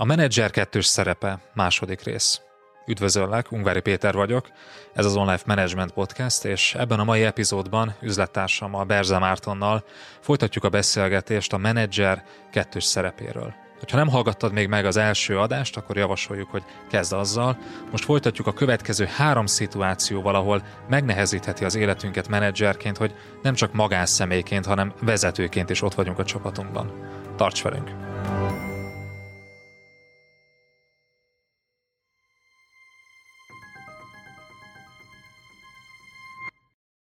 A menedzser kettős szerepe, második rész. Üdvözöllek, Ungvári Péter vagyok, ez az Online Management Podcast, és ebben a mai epizódban üzlettársammal, Berze Mártonnal folytatjuk a beszélgetést a menedzser kettős szerepéről. Ha nem hallgattad még meg az első adást, akkor javasoljuk, hogy kezd azzal. Most folytatjuk a következő három szituációval, ahol megnehezítheti az életünket menedzserként, hogy nem csak magánszemélyként, hanem vezetőként is ott vagyunk a csapatunkban. Tarts velünk!